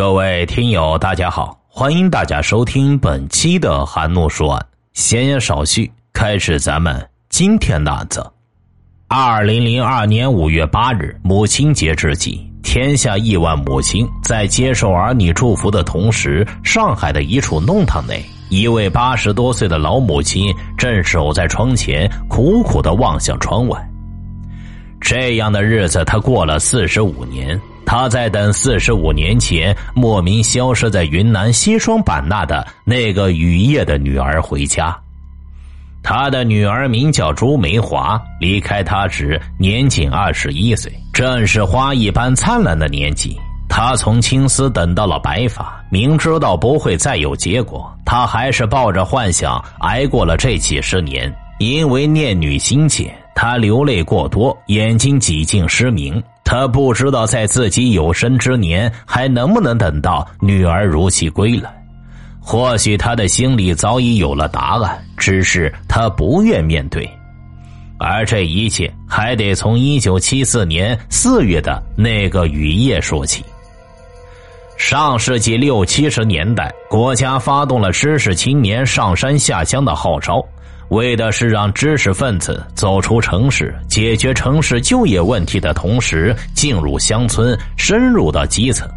各位听友，大家好，欢迎大家收听本期的韩诺说案。闲言少叙，开始咱们今天的案子。二零零二年五月八日，母亲节之际，天下亿万母亲在接受儿女祝福的同时，上海的一处弄堂内，一位八十多岁的老母亲正守在窗前，苦苦的望向窗外。这样的日子，她过了四十五年。他在等四十五年前莫名消失在云南西双版纳的那个雨夜的女儿回家。他的女儿名叫朱梅华，离开他时年仅二十一岁，正是花一般灿烂的年纪。他从青丝等到了白发，明知道不会再有结果，他还是抱着幻想挨过了这几十年。因为念女心切，他流泪过多，眼睛几近失明。他不知道在自己有生之年还能不能等到女儿如期归来。或许他的心里早已有了答案，只是他不愿面对。而这一切还得从一九七四年四月的那个雨夜说起。上世纪六七十年代，国家发动了知识青年上山下乡的号召，为的是让知识分子走出城市，解决城市就业问题的同时，进入乡村，深入到基层。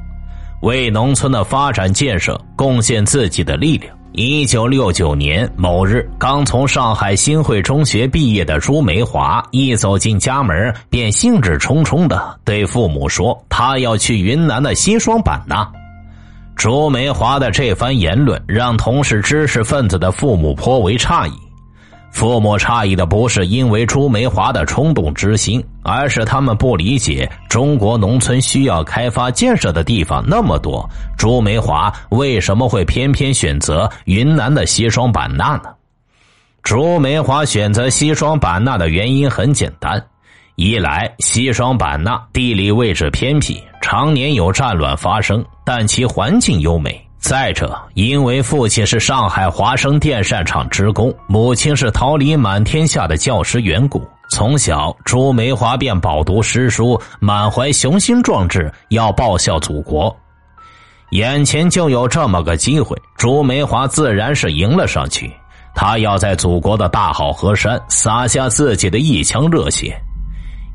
为农村的发展建设贡献自己的力量。一九六九年某日，刚从上海新会中学毕业的朱梅华一走进家门，便兴致冲冲的对父母说：“他要去云南的西双版纳。”朱梅华的这番言论让同是知识分子的父母颇为诧异。父母诧异的不是因为朱梅华的冲动之心，而是他们不理解中国农村需要开发建设的地方那么多，朱梅华为什么会偏偏选择云南的西双版纳呢？朱梅华选择西双版纳的原因很简单：一来西双版纳地理位置偏僻，常年有战乱发生，但其环境优美。再者，因为父亲是上海华生电扇厂职工，母亲是桃李满天下的教师缘故，从小朱梅华便饱读诗书，满怀雄心壮志，要报效祖国。眼前就有这么个机会，朱梅华自然是迎了上去。他要在祖国的大好河山洒下自己的一腔热血。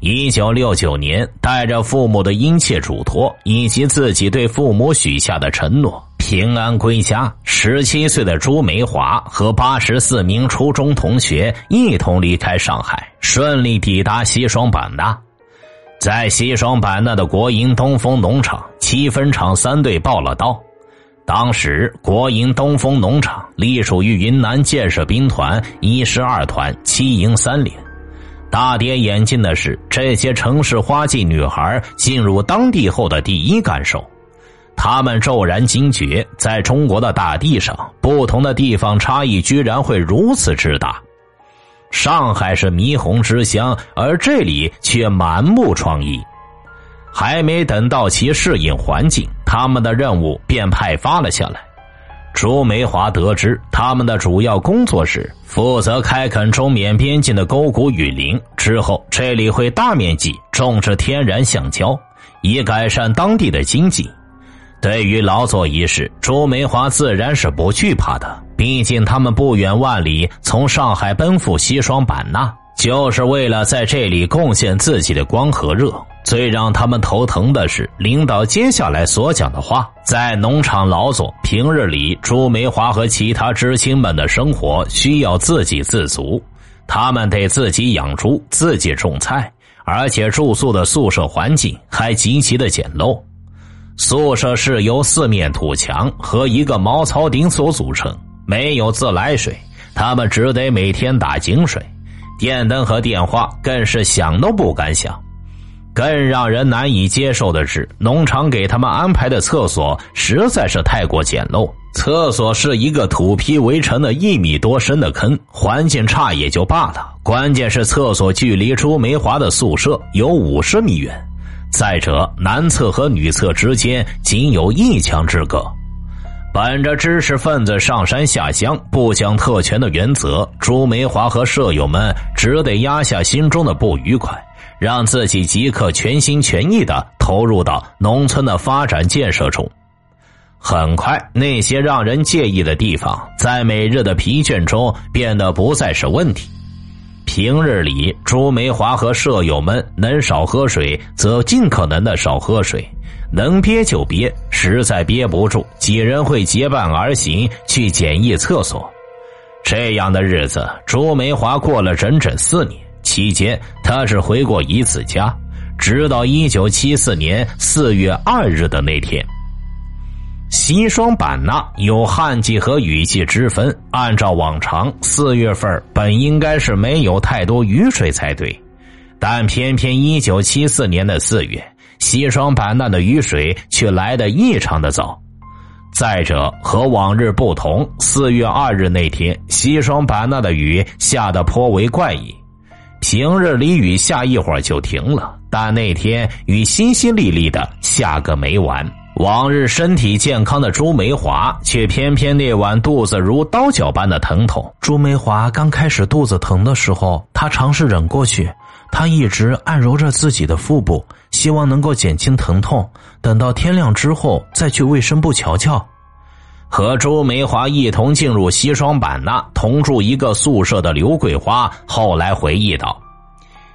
一九六九年，带着父母的殷切嘱托，以及自己对父母许下的承诺。平安归家，十七岁的朱梅华和八十四名初中同学一同离开上海，顺利抵达西双版纳。在西双版纳的国营东风农场七分厂三队报了到。当时，国营东风农场隶属于云南建设兵团一十二团七营三连。大跌眼镜的是，这些城市花季女孩进入当地后的第一感受。他们骤然惊觉，在中国的大地上，不同的地方差异居然会如此之大。上海是霓虹之乡，而这里却满目疮痍。还没等到其适应环境，他们的任务便派发了下来。朱梅华得知，他们的主要工作是负责开垦中缅边境的沟谷雨林，之后这里会大面积种植天然橡胶，以改善当地的经济。对于劳作一事，朱梅华自然是不惧怕的。毕竟他们不远万里从上海奔赴西双版纳，就是为了在这里贡献自己的光和热。最让他们头疼的是领导接下来所讲的话：在农场劳作，平日里朱梅华和其他知青们的生活需要自给自足，他们得自己养猪、自己种菜，而且住宿的宿舍环境还极其的简陋。宿舍是由四面土墙和一个茅草顶所组成，没有自来水，他们只得每天打井水，电灯和电话更是想都不敢想。更让人难以接受的是，农场给他们安排的厕所实在是太过简陋。厕所是一个土坯围成的一米多深的坑，环境差也就罢了，关键是厕所距离朱梅华的宿舍有五十米远。再者，男厕和女厕之间仅有一墙之隔。本着知识分子上山下乡不讲特权的原则，朱梅华和舍友们只得压下心中的不愉快，让自己即刻全心全意的投入到农村的发展建设中。很快，那些让人介意的地方，在每日的疲倦中变得不再是问题。平日里，朱梅华和舍友们能少喝水，则尽可能的少喝水，能憋就憋，实在憋不住，几人会结伴而行去简易厕所。这样的日子，朱梅华过了整整四年。期间，他只回过一次家，直到一九七四年四月二日的那天。西双版纳有旱季和雨季之分，按照往常，四月份本应该是没有太多雨水才对，但偏偏一九七四年的四月，西双版纳的雨水却来得异常的早。再者，和往日不同，四月二日那天，西双版纳的雨下得颇为怪异。平日里雨下一会儿就停了，但那天雨淅淅沥沥的下个没完。往日身体健康的朱梅华，却偏偏那晚肚子如刀绞般的疼痛。朱梅华刚开始肚子疼的时候，她尝试忍过去，她一直按揉着自己的腹部，希望能够减轻疼痛。等到天亮之后，再去卫生部瞧瞧。和朱梅华一同进入西双版纳同住一个宿舍的刘桂花，后来回忆道。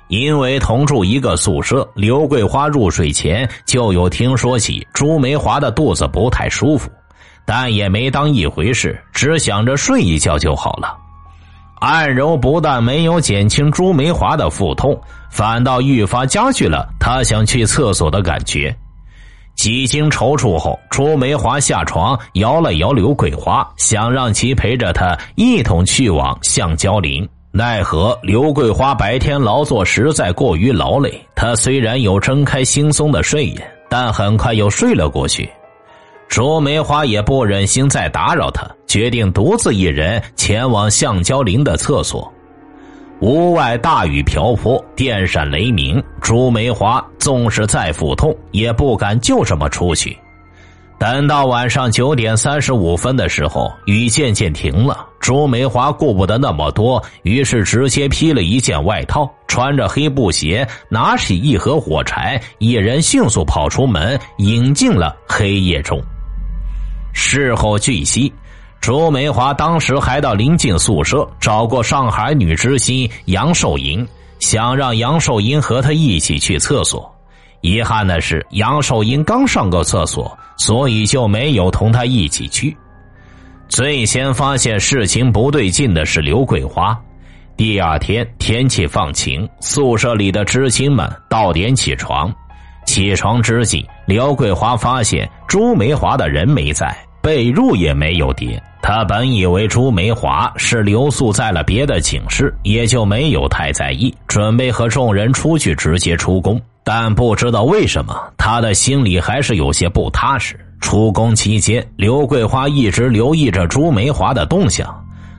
因为同住一个宿舍，刘桂花入睡前就有听说起朱梅华的肚子不太舒服，但也没当一回事，只想着睡一觉就好了。按揉不但没有减轻朱梅华的腹痛，反倒愈发加剧了她想去厕所的感觉。几经踌躇后，朱梅华下床摇了摇刘桂花，想让其陪着他一同去往橡胶林。奈何刘桂花白天劳作实在过于劳累，她虽然有睁开惺忪的睡眼，但很快又睡了过去。朱梅花也不忍心再打扰她，决定独自一人前往橡胶林的厕所。屋外大雨瓢泼，电闪雷鸣，朱梅花纵使再腹痛，也不敢就这么出去。等到晚上九点三十五分的时候，雨渐渐停了。朱梅华顾不得那么多，于是直接披了一件外套，穿着黑布鞋，拿起一盒火柴，一人迅速跑出门，引进了黑夜中。事后据悉，朱梅华当时还到临近宿舍找过上海女知心杨寿银，想让杨寿银和他一起去厕所。遗憾的是，杨寿银刚上过厕所，所以就没有同他一起去。最先发现事情不对劲的是刘桂花。第二天天气放晴，宿舍里的知青们到点起床。起床之际，刘桂花发现朱梅华的人没在，被褥也没有叠。他本以为朱梅华是留宿在了别的寝室，也就没有太在意，准备和众人出去直接出宫。但不知道为什么，他的心里还是有些不踏实。出宫期间，刘桂花一直留意着朱梅华的动向，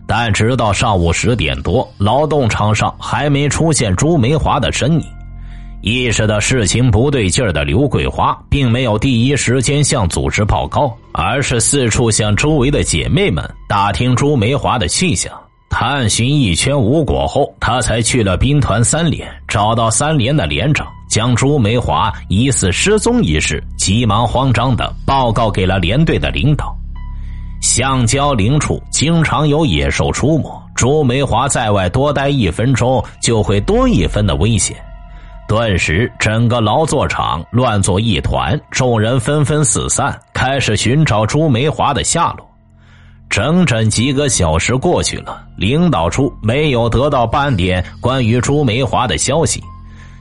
但直到上午十点多，劳动场上还没出现朱梅华的身影。意识到事情不对劲儿的刘桂花，并没有第一时间向组织报告，而是四处向周围的姐妹们打听朱梅华的去向。探寻一圈无果后，他才去了兵团三连，找到三连的连长。将朱梅华疑似失踪一事，急忙慌张的报告给了连队的领导。橡胶林处经常有野兽出没，朱梅华在外多待一分钟，就会多一分的危险。顿时，整个劳作场乱作一团，众人纷纷四散，开始寻找朱梅华的下落。整整几个小时过去了，领导处没有得到半点关于朱梅华的消息。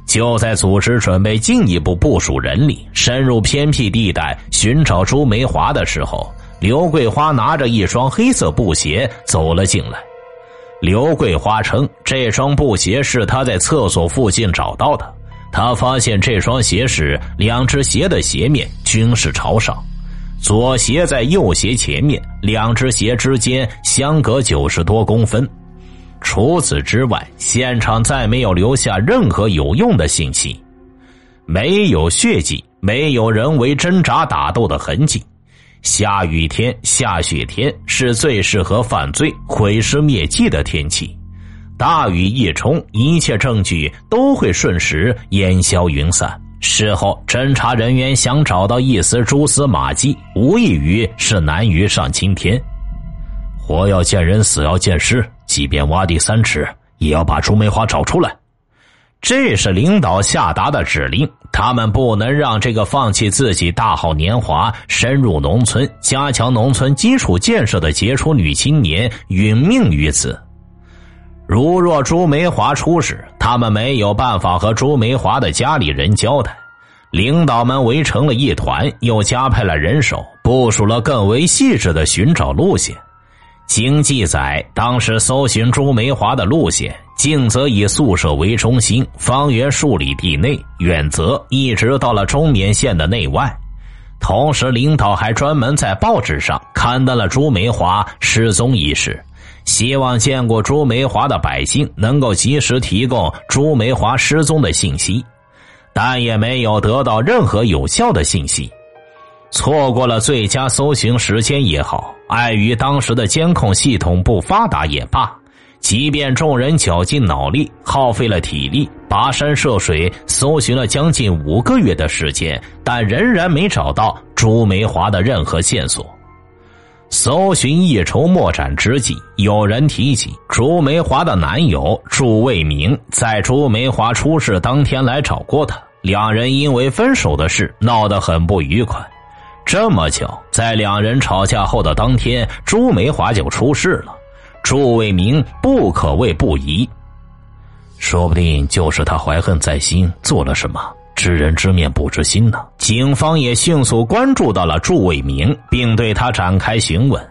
就在组织准备进一步部署人力，深入偏僻地带寻找朱梅华的时候，刘桂花拿着一双黑色布鞋走了进来。刘桂花称，这双布鞋是她在厕所附近找到的。她发现这双鞋时，两只鞋的鞋面均是朝上，左鞋在右鞋前面，两只鞋之间相隔九十多公分。除此之外，现场再没有留下任何有用的信息，没有血迹，没有人为挣扎打斗的痕迹。下雨天、下雪天是最适合犯罪、毁尸灭迹的天气。大雨一冲，一切证据都会瞬时烟消云散。事后，侦查人员想找到一丝蛛丝马迹，无异于是难于上青天。活要见人，死要见尸，即便挖地三尺，也要把朱梅花找出来。这是领导下达的指令，他们不能让这个放弃自己大好年华、深入农村、加强农村基础建设的杰出女青年殒命于此。如若朱梅华出事，他们没有办法和朱梅华的家里人交代。领导们围成了一团，又加派了人手，部署了更为细致的寻找路线。经记载，当时搜寻朱梅华的路线。近则以宿舍为中心，方圆数里地内；远则一直到了中缅县的内外。同时，领导还专门在报纸上刊登了朱梅华失踪一事，希望见过朱梅华的百姓能够及时提供朱梅华失踪的信息，但也没有得到任何有效的信息。错过了最佳搜寻时间也好，碍于当时的监控系统不发达也罢。即便众人绞尽脑力，耗费了体力，跋山涉水，搜寻了将近五个月的时间，但仍然没找到朱梅华的任何线索。搜寻一筹莫展之际，有人提起朱梅华的男友朱卫明在朱梅华出事当天来找过他，两人因为分手的事闹得很不愉快。这么巧，在两人吵架后的当天，朱梅华就出事了。朱卫明不可谓不疑，说不定就是他怀恨在心，做了什么，知人知面不知心呢。警方也迅速关注到了朱卫明，并对他展开询问。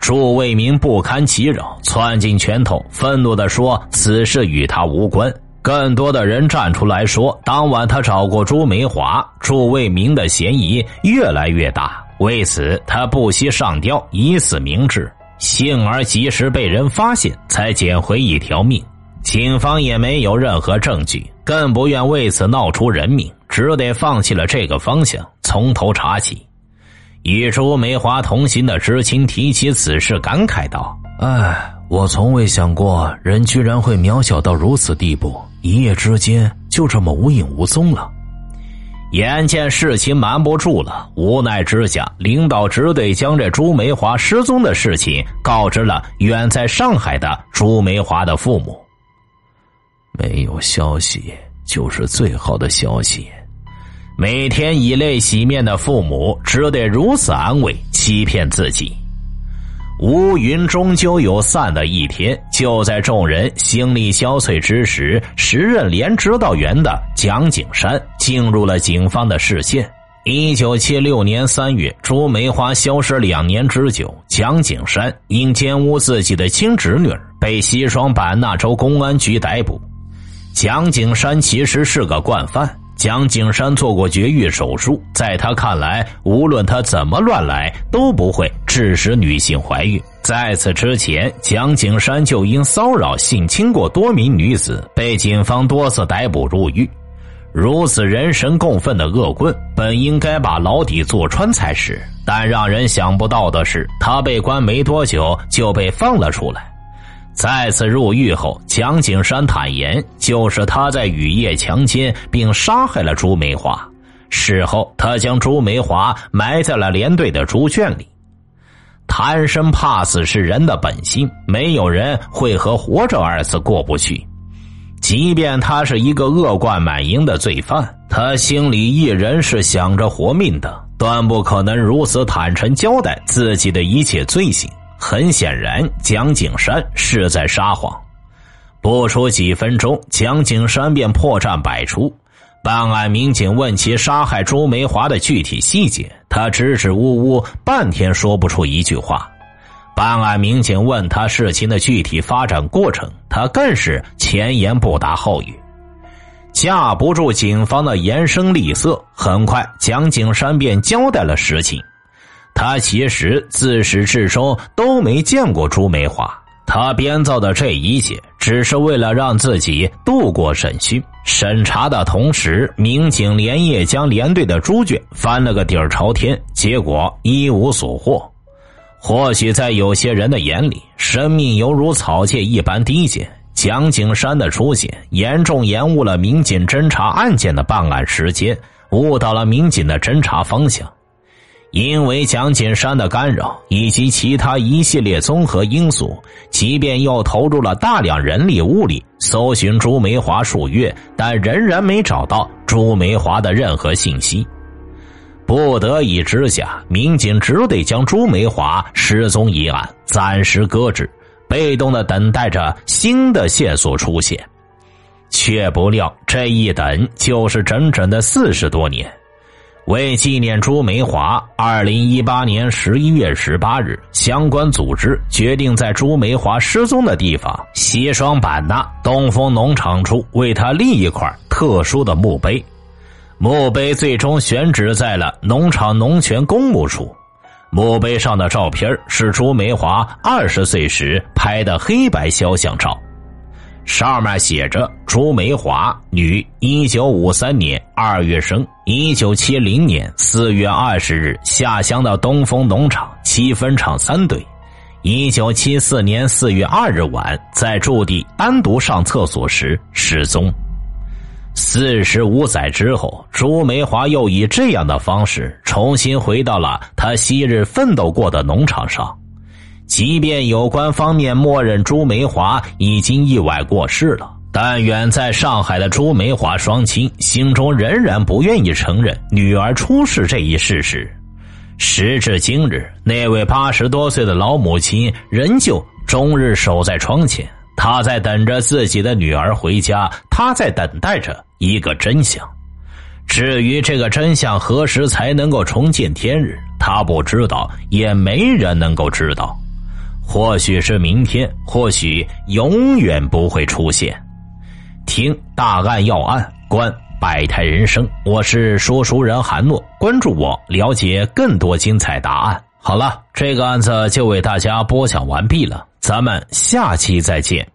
朱卫明不堪其扰，攥紧拳头，愤怒的说：“此事与他无关。”更多的人站出来说，当晚他找过朱梅华，朱卫明的嫌疑越来越大，为此他不惜上吊以死明志。幸而及时被人发现，才捡回一条命。警方也没有任何证据，更不愿为此闹出人命，只得放弃了这个方向，从头查起。与朱梅华同行的知青提起此事，感慨道：“哎，我从未想过人居然会渺小到如此地步，一夜之间就这么无影无踪了。”眼见事情瞒不住了，无奈之下，领导只得将这朱梅华失踪的事情告知了远在上海的朱梅华的父母。没有消息就是最好的消息。每天以泪洗面的父母只得如此安慰、欺骗自己。乌云终究有散的一天。就在众人心力交瘁之时，时任连指导员的蒋景山进入了警方的视线。一九七六年三月，朱梅花消失两年之久，蒋景山因奸污自己的亲侄女，被西双版纳州公安局逮捕。蒋景山其实是个惯犯。蒋景山做过绝育手术，在他看来，无论他怎么乱来，都不会致使女性怀孕。在此之前，蒋景山就因骚扰、性侵过多名女子，被警方多次逮捕入狱。如此人神共愤的恶棍，本应该把牢底坐穿才是，但让人想不到的是，他被关没多久就被放了出来。再次入狱后，蒋景山坦言，就是他在雨夜强奸并杀害了朱梅华。事后，他将朱梅华埋在了连队的猪圈里。贪生怕死是人的本性，没有人会和“活着”二字过不去。即便他是一个恶贯满盈的罪犯，他心里依然是想着活命的，断不可能如此坦诚交代自己的一切罪行。很显然，蒋景山是在撒谎。不出几分钟，蒋景山便破绽百出。办案民警问其杀害朱梅华的具体细节，他支支吾吾，半天说不出一句话。办案民警问他事情的具体发展过程，他更是前言不搭后语。架不住警方的严声厉色，很快蒋景山便交代了实情。他其实自始至终都没见过朱梅花，他编造的这一切只是为了让自己度过审讯。审查的同时，民警连夜将连队的猪圈翻了个底儿朝天，结果一无所获。或许在有些人的眼里，生命犹如草芥一般低贱。蒋景山的出现严重延误了民警侦查案件的办案时间，误导了民警的侦查方向。因为蒋景山的干扰以及其他一系列综合因素，即便又投入了大量人力物力搜寻朱梅华数月，但仍然没找到朱梅华的任何信息。不得已之下，民警只得将朱梅华失踪一案暂时搁置，被动的等待着新的线索出现。却不料这一等就是整整的四十多年。为纪念朱梅华，二零一八年十一月十八日，相关组织决定在朱梅华失踪的地方西双版纳东风农场处为他立一块特殊的墓碑。墓碑最终选址在了农场农权公墓处。墓碑上的照片是朱梅华二十岁时拍的黑白肖像照。上面写着：“朱梅华，女，一九五三年二月生，一九七零年四月二十日下乡到东风农场七分厂三队，一九七四年四月二日晚在驻地单独上厕所时失踪。”四十五载之后，朱梅华又以这样的方式重新回到了他昔日奋斗过的农场上。即便有关方面默认朱梅华已经意外过世了，但远在上海的朱梅华双亲心中仍然不愿意承认女儿出事这一事实。时至今日，那位八十多岁的老母亲仍旧终日守在窗前，她在等着自己的女儿回家，她在等待着一个真相。至于这个真相何时才能够重见天日，她不知道，也没人能够知道。或许是明天，或许永远不会出现。听大案要案，观百态人生。我是说书人韩诺，关注我，了解更多精彩答案。好了，这个案子就为大家播讲完毕了，咱们下期再见。